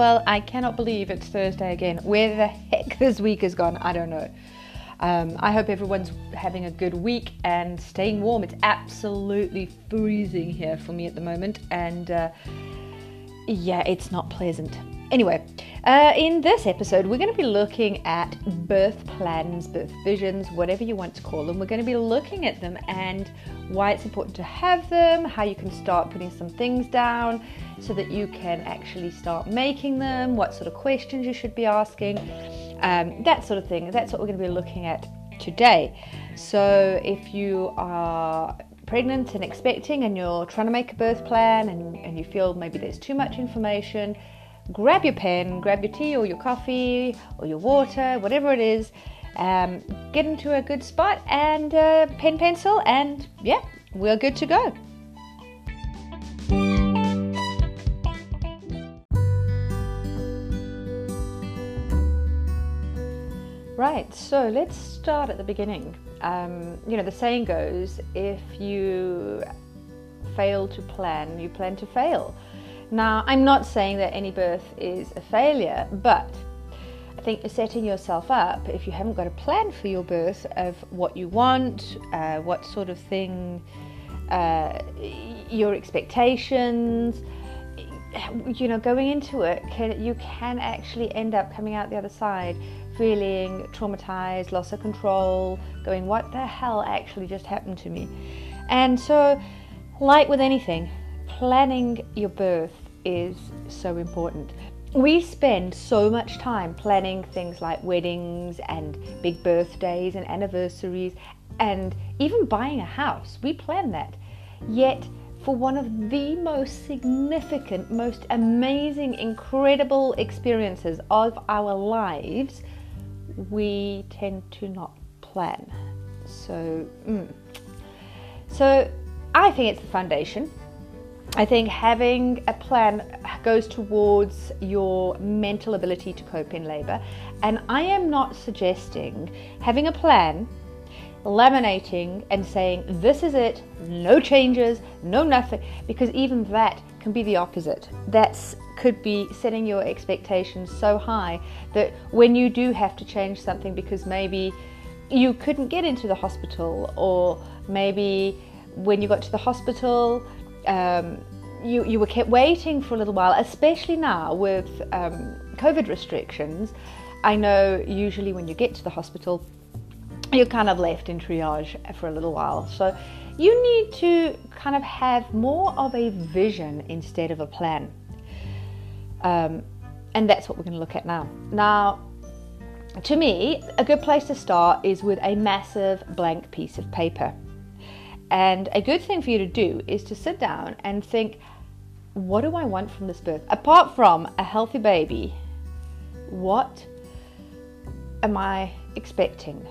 Well, I cannot believe it's Thursday again. Where the heck this week has gone, I don't know. Um, I hope everyone's having a good week and staying warm. It's absolutely freezing here for me at the moment, and uh, yeah, it's not pleasant. Anyway, uh, in this episode, we're going to be looking at birth plans, birth visions, whatever you want to call them. We're going to be looking at them and why it's important to have them, how you can start putting some things down so that you can actually start making them, what sort of questions you should be asking, um, that sort of thing. That's what we're going to be looking at today. So if you are pregnant and expecting and you're trying to make a birth plan and, and you feel maybe there's too much information, grab your pen, grab your tea or your coffee or your water, whatever it is, um, get into a good spot and uh, pen, pencil, and yeah, we're good to go. Right, so let's start at the beginning. Um, you know, the saying goes if you fail to plan, you plan to fail. Now, I'm not saying that any birth is a failure, but I think setting yourself up if you haven't got a plan for your birth of what you want, uh, what sort of thing, uh, your expectations. You know, going into it, can, you can actually end up coming out the other side feeling traumatized, loss of control, going, What the hell actually just happened to me? And so, like with anything, planning your birth is so important. We spend so much time planning things like weddings and big birthdays and anniversaries and even buying a house. We plan that. Yet, for one of the most significant, most amazing, incredible experiences of our lives, we tend to not plan. So, mm. so I think it's the foundation. I think having a plan goes towards your mental ability to cope in labor. And I am not suggesting having a plan, laminating, and saying, this is it, no changes, no nothing, because even that can be the opposite. That could be setting your expectations so high that when you do have to change something because maybe you couldn't get into the hospital, or maybe when you got to the hospital, um, you, you were kept waiting for a little while, especially now with um, COVID restrictions. I know usually when you get to the hospital, you're kind of left in triage for a little while. So you need to kind of have more of a vision instead of a plan. Um, and that's what we're going to look at now. Now, to me, a good place to start is with a massive blank piece of paper. And a good thing for you to do is to sit down and think, what do I want from this birth? Apart from a healthy baby, what am I expecting?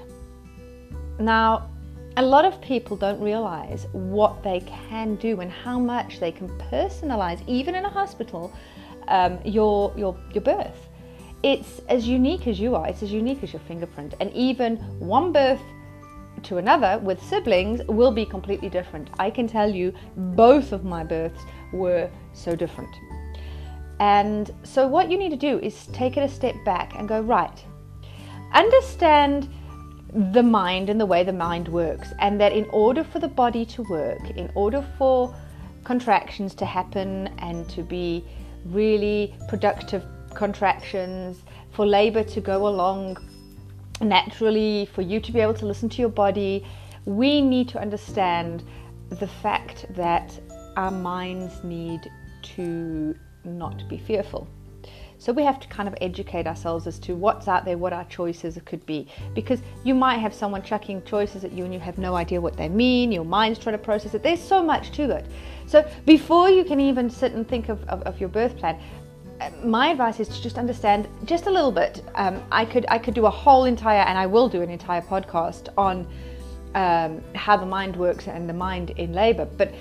Now, a lot of people don't realize what they can do and how much they can personalize, even in a hospital, um, your, your, your birth. It's as unique as you are, it's as unique as your fingerprint. And even one birth to another with siblings will be completely different. I can tell you both of my births were so different. And so, what you need to do is take it a step back and go, right, understand the mind and the way the mind works, and that in order for the body to work, in order for contractions to happen and to be really productive contractions, for labor to go along naturally, for you to be able to listen to your body, we need to understand the fact that our minds need to not be fearful. So we have to kind of educate ourselves as to what's out there, what our choices could be. Because you might have someone chucking choices at you and you have no idea what they mean, your mind's trying to process it. There's so much to it. So before you can even sit and think of, of, of your birth plan, my advice is to just understand just a little bit. Um, I could I could do a whole entire, and I will do an entire podcast on um, how the mind works and the mind in labour. But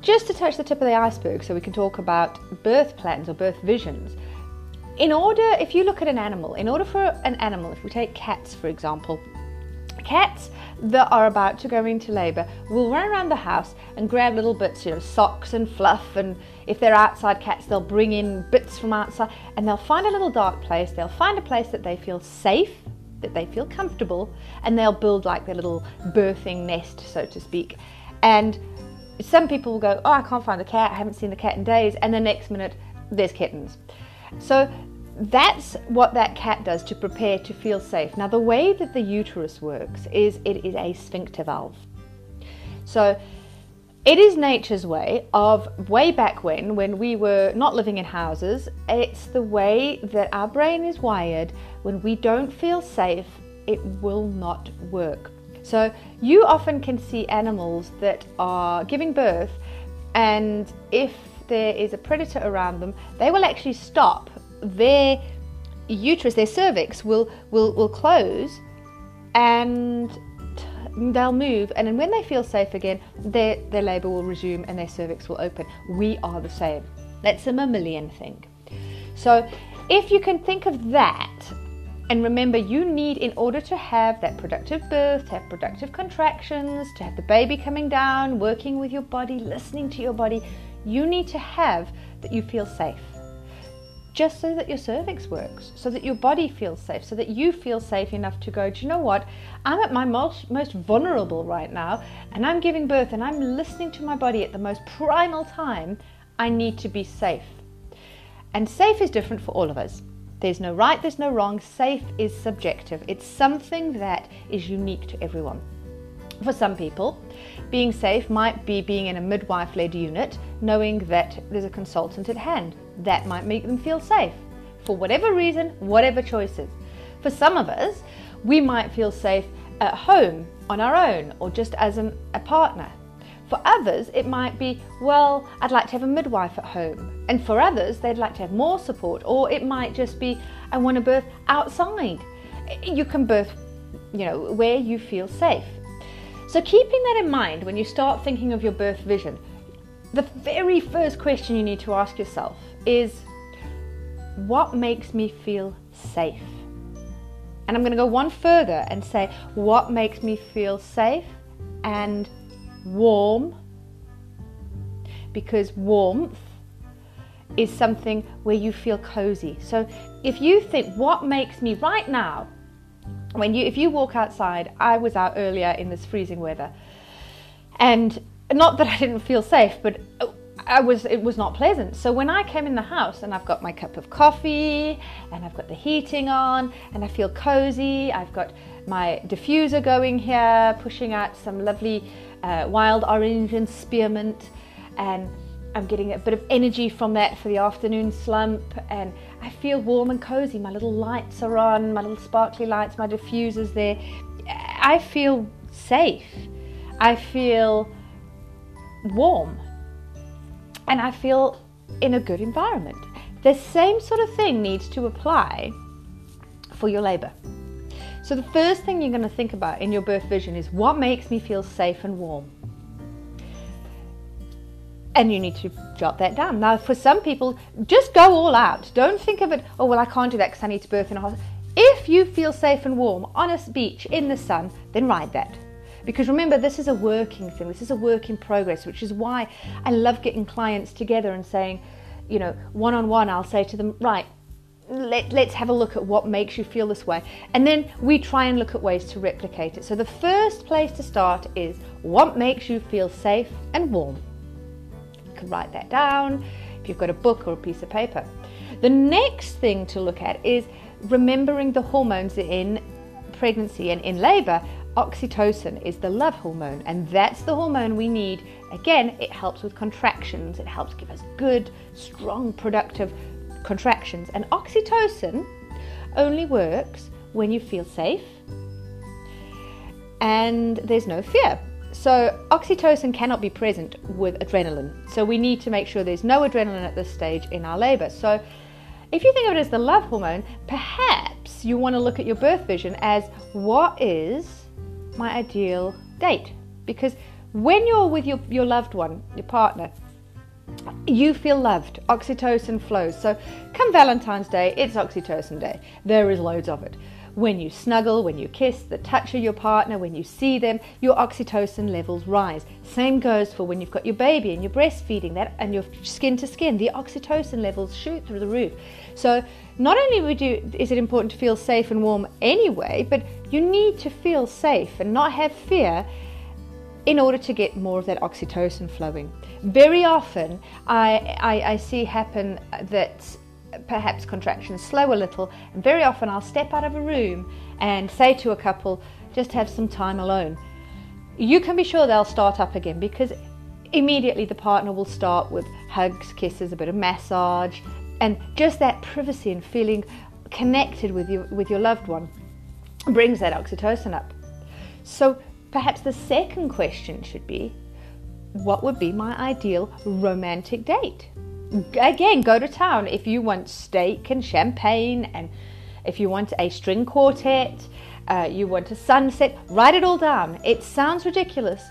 just to touch the tip of the iceberg, so we can talk about birth plans or birth visions. In order, if you look at an animal, in order for an animal, if we take cats for example, cats that are about to go into labour will run around the house and grab little bits, you know, socks and fluff. And if they're outside cats, they'll bring in bits from outside and they'll find a little dark place. They'll find a place that they feel safe, that they feel comfortable, and they'll build like their little birthing nest, so to speak. And some people will go, Oh, I can't find the cat. I haven't seen the cat in days. And the next minute, there's kittens. So that's what that cat does to prepare to feel safe. Now, the way that the uterus works is it is a sphincter valve. So, it is nature's way of way back when, when we were not living in houses, it's the way that our brain is wired. When we don't feel safe, it will not work. So, you often can see animals that are giving birth, and if there is a predator around them, they will actually stop their uterus, their cervix will will will close, and they'll move. And then when they feel safe again, their their labour will resume and their cervix will open. We are the same. That's a mammalian thing. So if you can think of that. And remember, you need, in order to have that productive birth, to have productive contractions, to have the baby coming down, working with your body, listening to your body, you need to have that you feel safe just so that your cervix works, so that your body feels safe, so that you feel safe enough to go, do you know what? I'm at my most, most vulnerable right now, and I'm giving birth and I'm listening to my body at the most primal time. I need to be safe. And safe is different for all of us. There's no right, there's no wrong. Safe is subjective, it's something that is unique to everyone. For some people, being safe might be being in a midwife led unit, knowing that there's a consultant at hand. That might make them feel safe for whatever reason, whatever choices. For some of us, we might feel safe at home on our own or just as an, a partner. For others, it might be, well, I'd like to have a midwife at home. And for others, they'd like to have more support, or it might just be, I want to birth outside. You can birth, you know, where you feel safe. So, keeping that in mind when you start thinking of your birth vision, the very first question you need to ask yourself is what makes me feel safe? And I'm going to go one further and say what makes me feel safe and warm because warmth is something where you feel cozy. So if you think what makes me right now when you if you walk outside i was out earlier in this freezing weather and not that i didn't feel safe but i was it was not pleasant so when i came in the house and i've got my cup of coffee and i've got the heating on and i feel cozy i've got my diffuser going here pushing out some lovely uh, wild orange and spearmint and I'm getting a bit of energy from that for the afternoon slump, and I feel warm and cozy. My little lights are on, my little sparkly lights, my diffuser's there. I feel safe. I feel warm. And I feel in a good environment. The same sort of thing needs to apply for your labour. So, the first thing you're going to think about in your birth vision is what makes me feel safe and warm? and you need to jot that down. Now, for some people, just go all out. Don't think of it, oh, well, I can't do that because I need to birth in a hospital. If you feel safe and warm on a beach in the sun, then ride that. Because remember, this is a working thing, this is a work in progress, which is why I love getting clients together and saying, you know, one on one, I'll say to them, right, let, let's have a look at what makes you feel this way. And then we try and look at ways to replicate it. So the first place to start is what makes you feel safe and warm You can write that down if you've got a book or a piece of paper. The next thing to look at is remembering the hormones in pregnancy and in labor. Oxytocin is the love hormone, and that's the hormone we need. Again, it helps with contractions, it helps give us good, strong, productive contractions. And oxytocin only works when you feel safe and there's no fear. So, oxytocin cannot be present with adrenaline. So, we need to make sure there's no adrenaline at this stage in our labor. So, if you think of it as the love hormone, perhaps you want to look at your birth vision as what is my ideal date? Because when you're with your, your loved one, your partner, you feel loved. Oxytocin flows. So, come Valentine's Day, it's oxytocin day. There is loads of it. when you snuggle, when you kiss, the touch of your partner, when you see them, your oxytocin levels rise. Same goes for when you've got your baby and you're breastfeeding that and you're skin to skin, the oxytocin levels shoot through the roof. So not only you, is it important to feel safe and warm anyway, but you need to feel safe and not have fear in order to get more of that oxytocin flowing. Very often, I, I, I see happen that perhaps contractions slow a little, and very often I'll step out of a room and say to a couple, just have some time alone. You can be sure they'll start up again because immediately the partner will start with hugs, kisses, a bit of massage, and just that privacy and feeling connected with you with your loved one brings that oxytocin up. So perhaps the second question should be what would be my ideal romantic date? again, go to town if you want steak and champagne, and if you want a string quartet, uh, you want a sunset, write it all down. It sounds ridiculous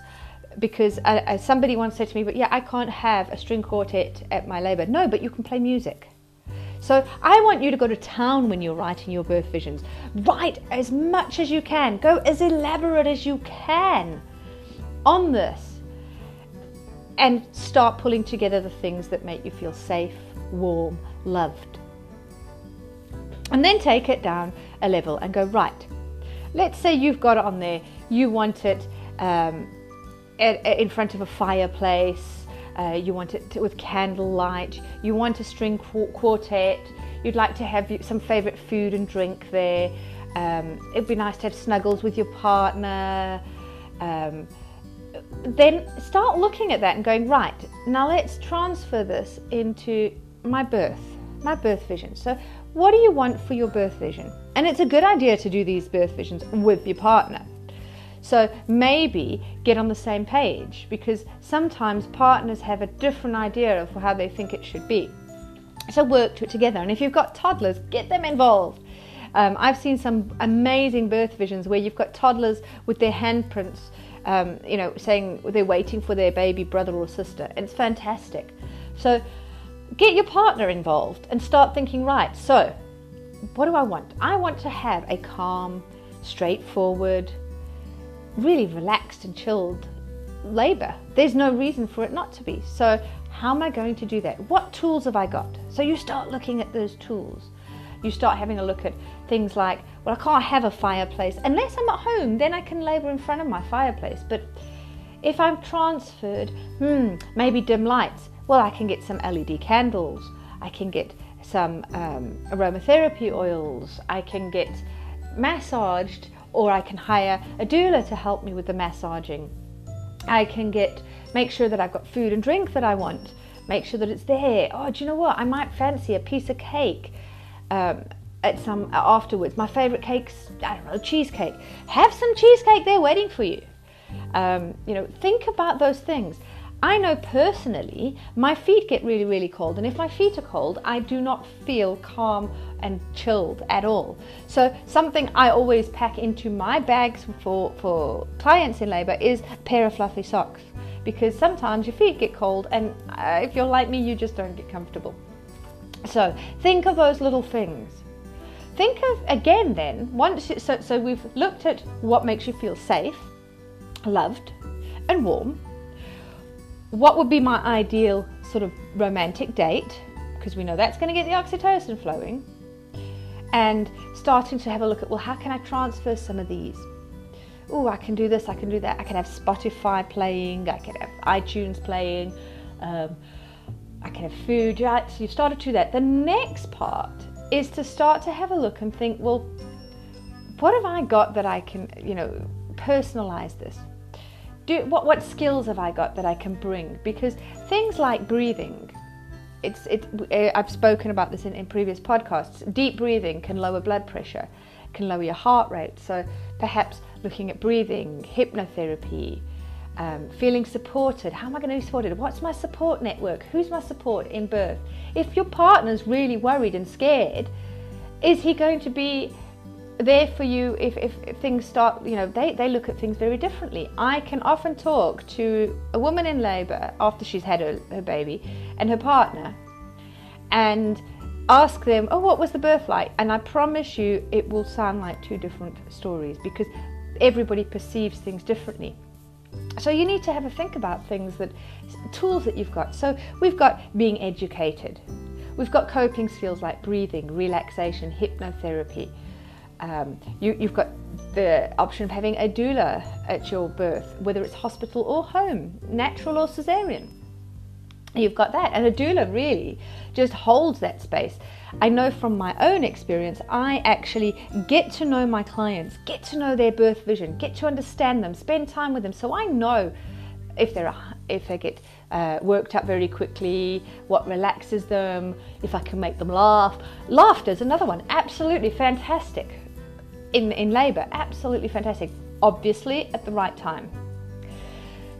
because uh, uh, somebody once said to me, "But yeah, I can't have a string quartet at my labour." No, but you can play music. So I want you to go to town when you're writing your birth visions. Write as much as you can. Go as elaborate as you can on this and start pulling together the things that make you feel safe, warm, loved. And then take it down a level and go, right, let's say you've got it on there, you want it um, in front of a fireplace, uh, you want it to, with candlelight, you want a string quartet, you'd like to have some favourite food and drink there. Um, it'd be nice to have snuggles with your partner. Um, then start looking at that and going, right, now let's transfer this into my birth, my birth vision. So, what do you want for your birth vision? And it's a good idea to do these birth visions with your partner. So, maybe get on the same page because sometimes partners have a different idea of how they think it should be. So, work to it together. And if you've got toddlers, get them involved. Um, I've seen some amazing birth visions where you've got toddlers with their handprints um, you know, saying they're waiting for their baby brother or sister. It's fantastic. So get your partner involved and start thinking, right, so what do I want? I want to have a calm, straightforward, really relaxed and chilled labor. There's no reason for it not to be. So, how am I going to do that? What tools have I got? So, you start looking at those tools. You start having a look at things like well, I can't have a fireplace unless I'm at home, then I can labour in front of my fireplace. But if I'm transferred, hmm, maybe dim lights. Well, I can get some LED candles, I can get some um, aromatherapy oils, I can get massaged, or I can hire a doula to help me with the massaging. I can get make sure that I've got food and drink that I want, make sure that it's there. Oh, do you know what? I might fancy a piece of cake. Um, at some afterwards. My favourite cake's I don't know cheesecake. Have some cheesecake there waiting for you. Um, you know, think about those things. I know personally my feet get really, really cold, and if my feet are cold, I do not feel calm and chilled at all. So, something I always pack into my bags for, for clients in labour is a pair of fluffy socks because sometimes your feet get cold, and uh, if you're like me, you just don't get comfortable. So, think of those little things. Think of again then, once so, so we've looked at what makes you feel safe, loved, and warm. What would be my ideal sort of romantic date? Because we know that's going to get the oxytocin flowing. And starting to have a look at, well, how can I transfer some of these? Oh, I can do this, I can do that. I can have Spotify playing, I can have iTunes playing, um, I can have food. Right? So you've started to do that. The next part is to start to have a look and think, well, what have I got that I can, you know, personalize this? Do what what skills have I got that I can bring? Because things like breathing, it's it. Eh, I've spoken about this in, in previous podcasts. Deep breathing can lower blood pressure, can lower your heart rate. So perhaps looking at breathing, hypnotherapy, um, feeling supported. How am I going to be supported? What's my support network? Who's my support in birth? If your partner's really worried and scared, is he going to be there for you if, if, if, things start, you know, they, they look at things very differently. I can often talk to a woman in labour after she's had her, her baby and her partner, and ask them, oh, what was the birth like? And I promise you, it will sound like two different stories because everybody perceives things differently. So you need to have a think about things that tools that you've got. So we've got being educated. We've got coping skills like breathing, relaxation, hypnotherapy. Um, you, you've got the option of having a doula at your birth, whether it's hospital or home, natural or cesarean. You've got that, and a doula really just holds that space. I know from my own experience, I actually get to know my clients, get to know their birth vision, get to understand them, spend time with them, so I know if they're if they get uh, worked up very quickly, what relaxes them, if I can make them laugh. Laughter is another one, absolutely fantastic in in labour, absolutely fantastic. Obviously, at the right time.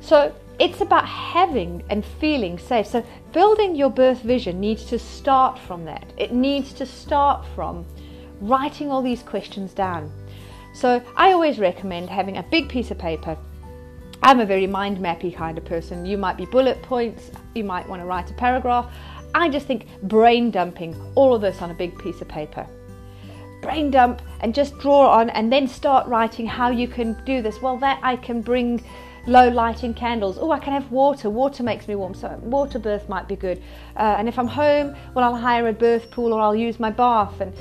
So it's about having and feeling safe. So, building your birth vision needs to start from that. It needs to start from writing all these questions down. So, I always recommend having a big piece of paper. I'm a very mind mappy kind of person. You might be bullet points, you might want to write a paragraph. I just think brain dumping all of this on a big piece of paper. Brain dump and just draw on and then start writing how you can do this. Well, that I can bring low lighting candles. Oh, I can have water. Water makes me warm, so water birth might be good. Uh, and if I'm home, well, I'll hire a birth pool or I'll use my bath and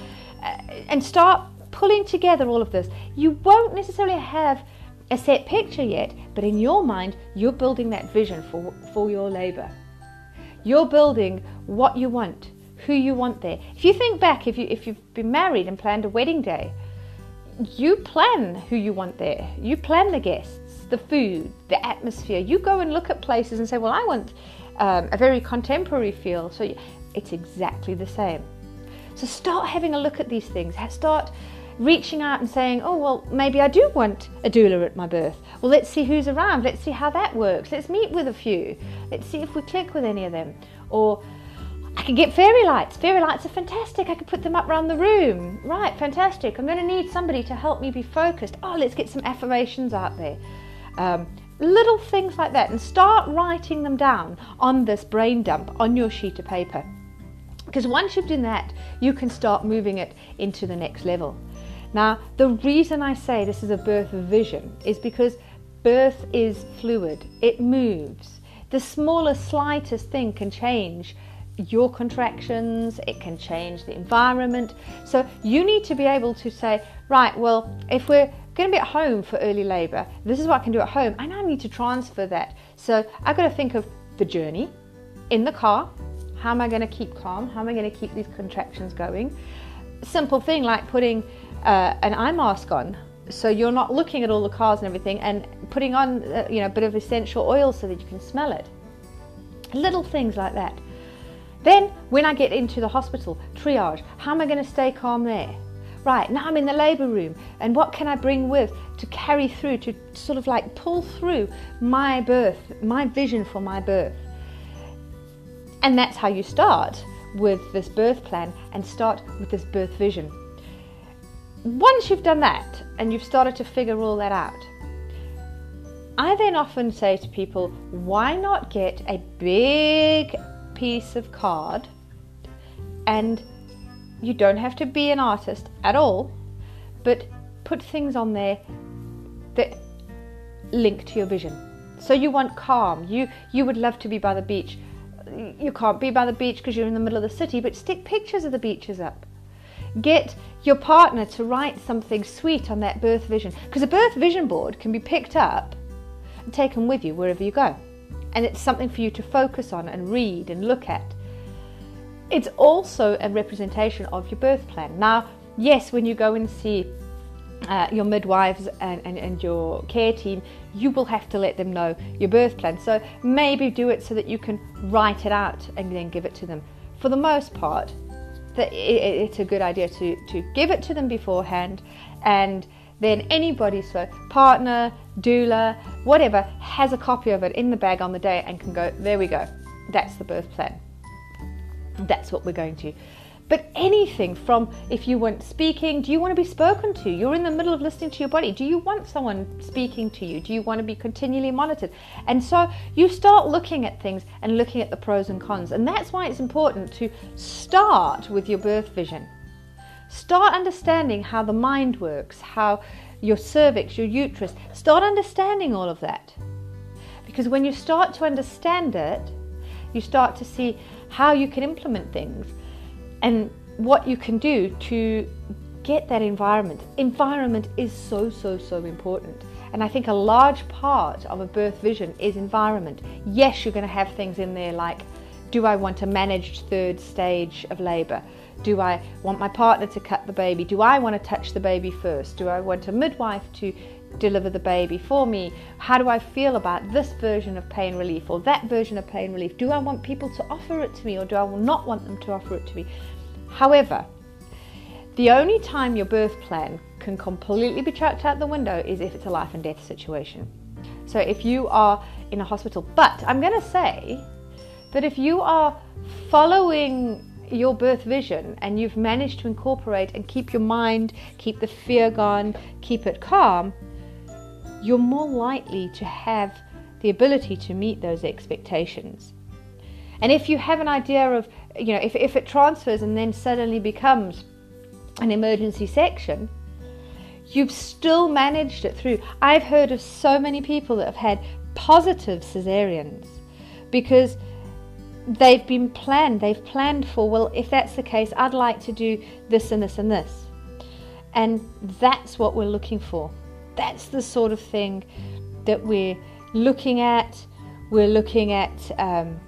uh, and start pulling together all of this. You won't necessarily have a set picture yet, but in your mind, you're building that vision for for your labour. You're building what you want, who you want there. If you think back, if you if you've been married and planned a wedding day, you plan who you want there. You plan the guests the food, the atmosphere. You go and look at places and say, well, I want um, a very contemporary feel. So it's exactly the same. So start having a look at these things. Start reaching out and saying, oh, well, maybe I do want a doula at my birth. Well, let's see who's around. Let's see how that works. Let's meet with a few. Let's see if we click with any of them. Or I can get fairy lights. Fairy lights are fantastic. I can put them up around the room. Right, fantastic. I'm going to need somebody to help me be focused. Oh, let's get some affirmations out there. Um, little things like that and start writing them down on this brain dump on your sheet of paper. Because once you've done that, you can start moving it into the next level. Now, the reason I say this is a birth vision is because birth is fluid, it moves. The smallest, slightest thing can change your contractions, it can change the environment. So, you need to be able to say, right, well, if we're going to be at home for early labour. This is what I can do at home. And I need to transfer that. So I've got to think of the journey in the car. How am I going to keep calm? How am I going to keep these contractions going? Simple thing like putting uh, an eye mask on so you're not looking at all the cars and everything and putting on uh, you know a bit of essential oil so that you can smell it. Little things like that. Then when I get into the hospital, triage, how am I going to stay calm there? right, now I'm in the labour room, and what can I bring with to carry through, to sort of like pull through my birth, my vision for my birth? And that's how you start with this birth plan and start with this birth vision. Once you've done that and you've started to figure all that out, I then often say to people, why not get a big piece of card and you don't have to be an artist at all, but put things on there that link to your vision. So you want calm. You you would love to be by the beach. You can't be by the beach because you're in the middle of the city, but stick pictures of the beaches up. Get your partner to write something sweet on that birth vision because a birth vision board can be picked up and taken with you wherever you go. And it's something for you to focus on and read and look at it's also a representation of your birth plan. Now, yes, when you go and see uh, your midwives and, and, and your care team, you will have to let them know your birth plan. So maybe do it so that you can write it out and then give it to them. For the most part, it's a good idea to, to give it to them beforehand and then anybody, so partner, doula, whatever, has a copy of it in the bag on the day and can go, there we go, that's the birth plan. That's what we're going to But anything from if you want speaking, do you want to be spoken to? You're in the middle of listening to your body. Do you want someone speaking to you? Do you want to be continually monitored? And so you start looking at things and looking at the pros and cons. And that's why it's important to start with your birth vision. Start understanding how the mind works, how your cervix, your uterus, start understanding all of that. Because when you start to understand it, you start to see how you can implement things and what you can do to get that environment. Environment is so, so, so important. And I think a large part of a birth vision is environment. Yes, you're going to have things in there like do I want a managed third stage of labour? Do I want my partner to cut the baby? Do I want to touch the baby first? Do I want a midwife to deliver the baby for me? How do I feel about this version of pain relief or that version of pain relief? Do I want people to offer it to me or do I not want them to offer it to me? However, the only time your birth plan can completely be chucked out the window is if it's a life and death situation. So if you are in a hospital, but I'm going to say that if you are following your birth vision and you've managed to incorporate and keep your mind, keep the fear gone, keep it calm, you're more likely to have the ability to meet those expectations. And if you have an idea of, you know, if, if it transfers and then suddenly becomes an emergency section, you've still managed it through. I've heard of so many people that have had positive cesareans because they've been planned. They've planned for, well, if that's the case, I'd like to do this and this and this. And that's what we're looking for. That's the sort of thing that we're looking at. We're looking at um,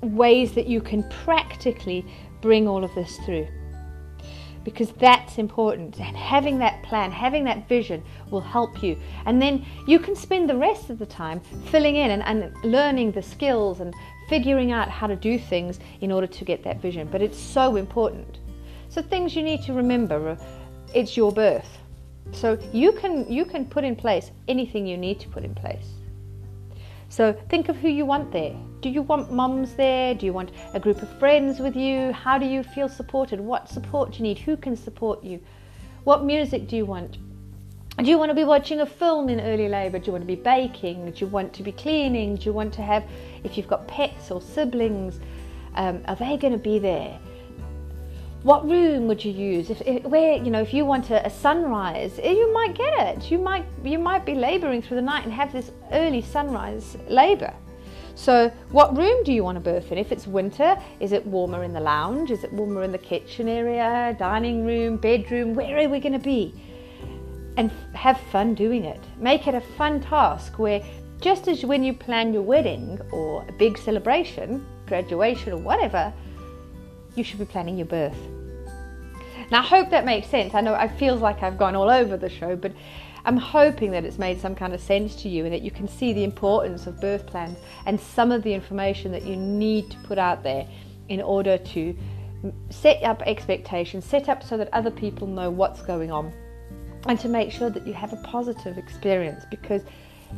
ways that you can practically bring all of this through. Because that's important. And having that plan, having that vision will help you. And then you can spend the rest of the time filling in and, and learning the skills and figuring out how to do things in order to get that vision. But it's so important. So things you need to remember uh, it's your birth. So you can you can put in place anything you need to put in place. So think of who you want there. Do you want mums there? Do you want a group of friends with you? How do you feel supported? What support do you need? Who can support you? What music do you want? Do you want to be watching a film in early labour? Do you want to be baking? Do you want to be cleaning? Do you want to have, if you've got pets or siblings, um, are they going to be there? what room would you use if, if, where you know if you want a, a, sunrise eh, you might get it you might you might be laboring through the night and have this early sunrise labor so what room do you want to birth in if it's winter is it warmer in the lounge is it warmer in the kitchen area dining room bedroom where are we going to be and have fun doing it make it a fun task where just as when you plan your wedding or a big celebration graduation or whatever you should be planning your birth. Now, I hope that makes sense. I know it feels like I've gone all over the show, but I'm hoping that it's made some kind of sense to you and that you can see the importance of birth plans and some of the information that you need to put out there in order to set up expectations, set up so that other people know what's going on, and to make sure that you have a positive experience because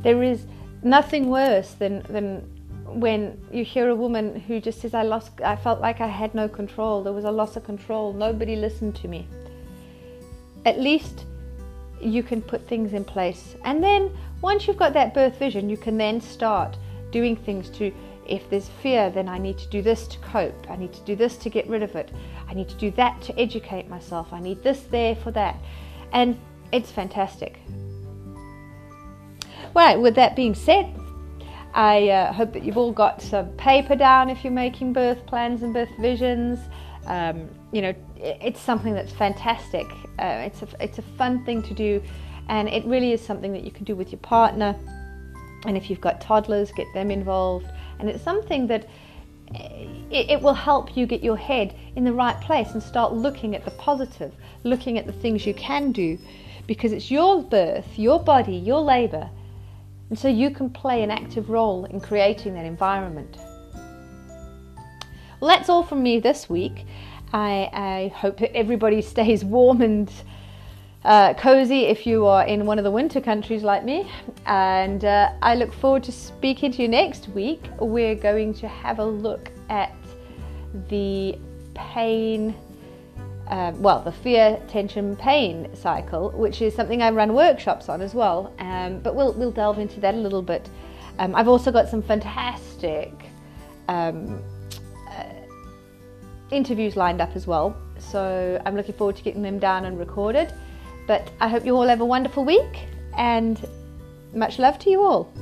there is nothing worse than, than when you hear a woman who just says, I lost, I felt like I had no control, there was a loss of control, nobody listened to me. At least you can put things in place. And then once you've got that birth vision, you can then start doing things to, if there's fear, then I need to do this to cope. I need to do this to get rid of it. I need to do that to educate myself. I need this there for that. And it's fantastic. Right, with that being said, I uh, hope that you've all got some paper down if you're making birth plans and birth visions. Um, you know, it's something that's fantastic. Uh, it's a it's a fun thing to do, and it really is something that you can do with your partner. And if you've got toddlers, get them involved. And it's something that it, it will help you get your head in the right place and start looking at the positive, looking at the things you can do, because it's your birth, your body, your labour and so you can play an active role in creating that environment. Well, that's all from me this week. I, I hope that everybody stays warm and uh, cozy if you are in one of the winter countries like me. And uh, I look forward to speaking to you next week. We're going to have a look at the pain um, well, the fear, tension, pain cycle, which is something I run workshops on as well. Um, but we'll, we'll delve into that a little bit. Um, I've also got some fantastic um, uh, interviews lined up as well. So I'm looking forward to getting them down and recorded. But I hope you all have a wonderful week and much love to you all.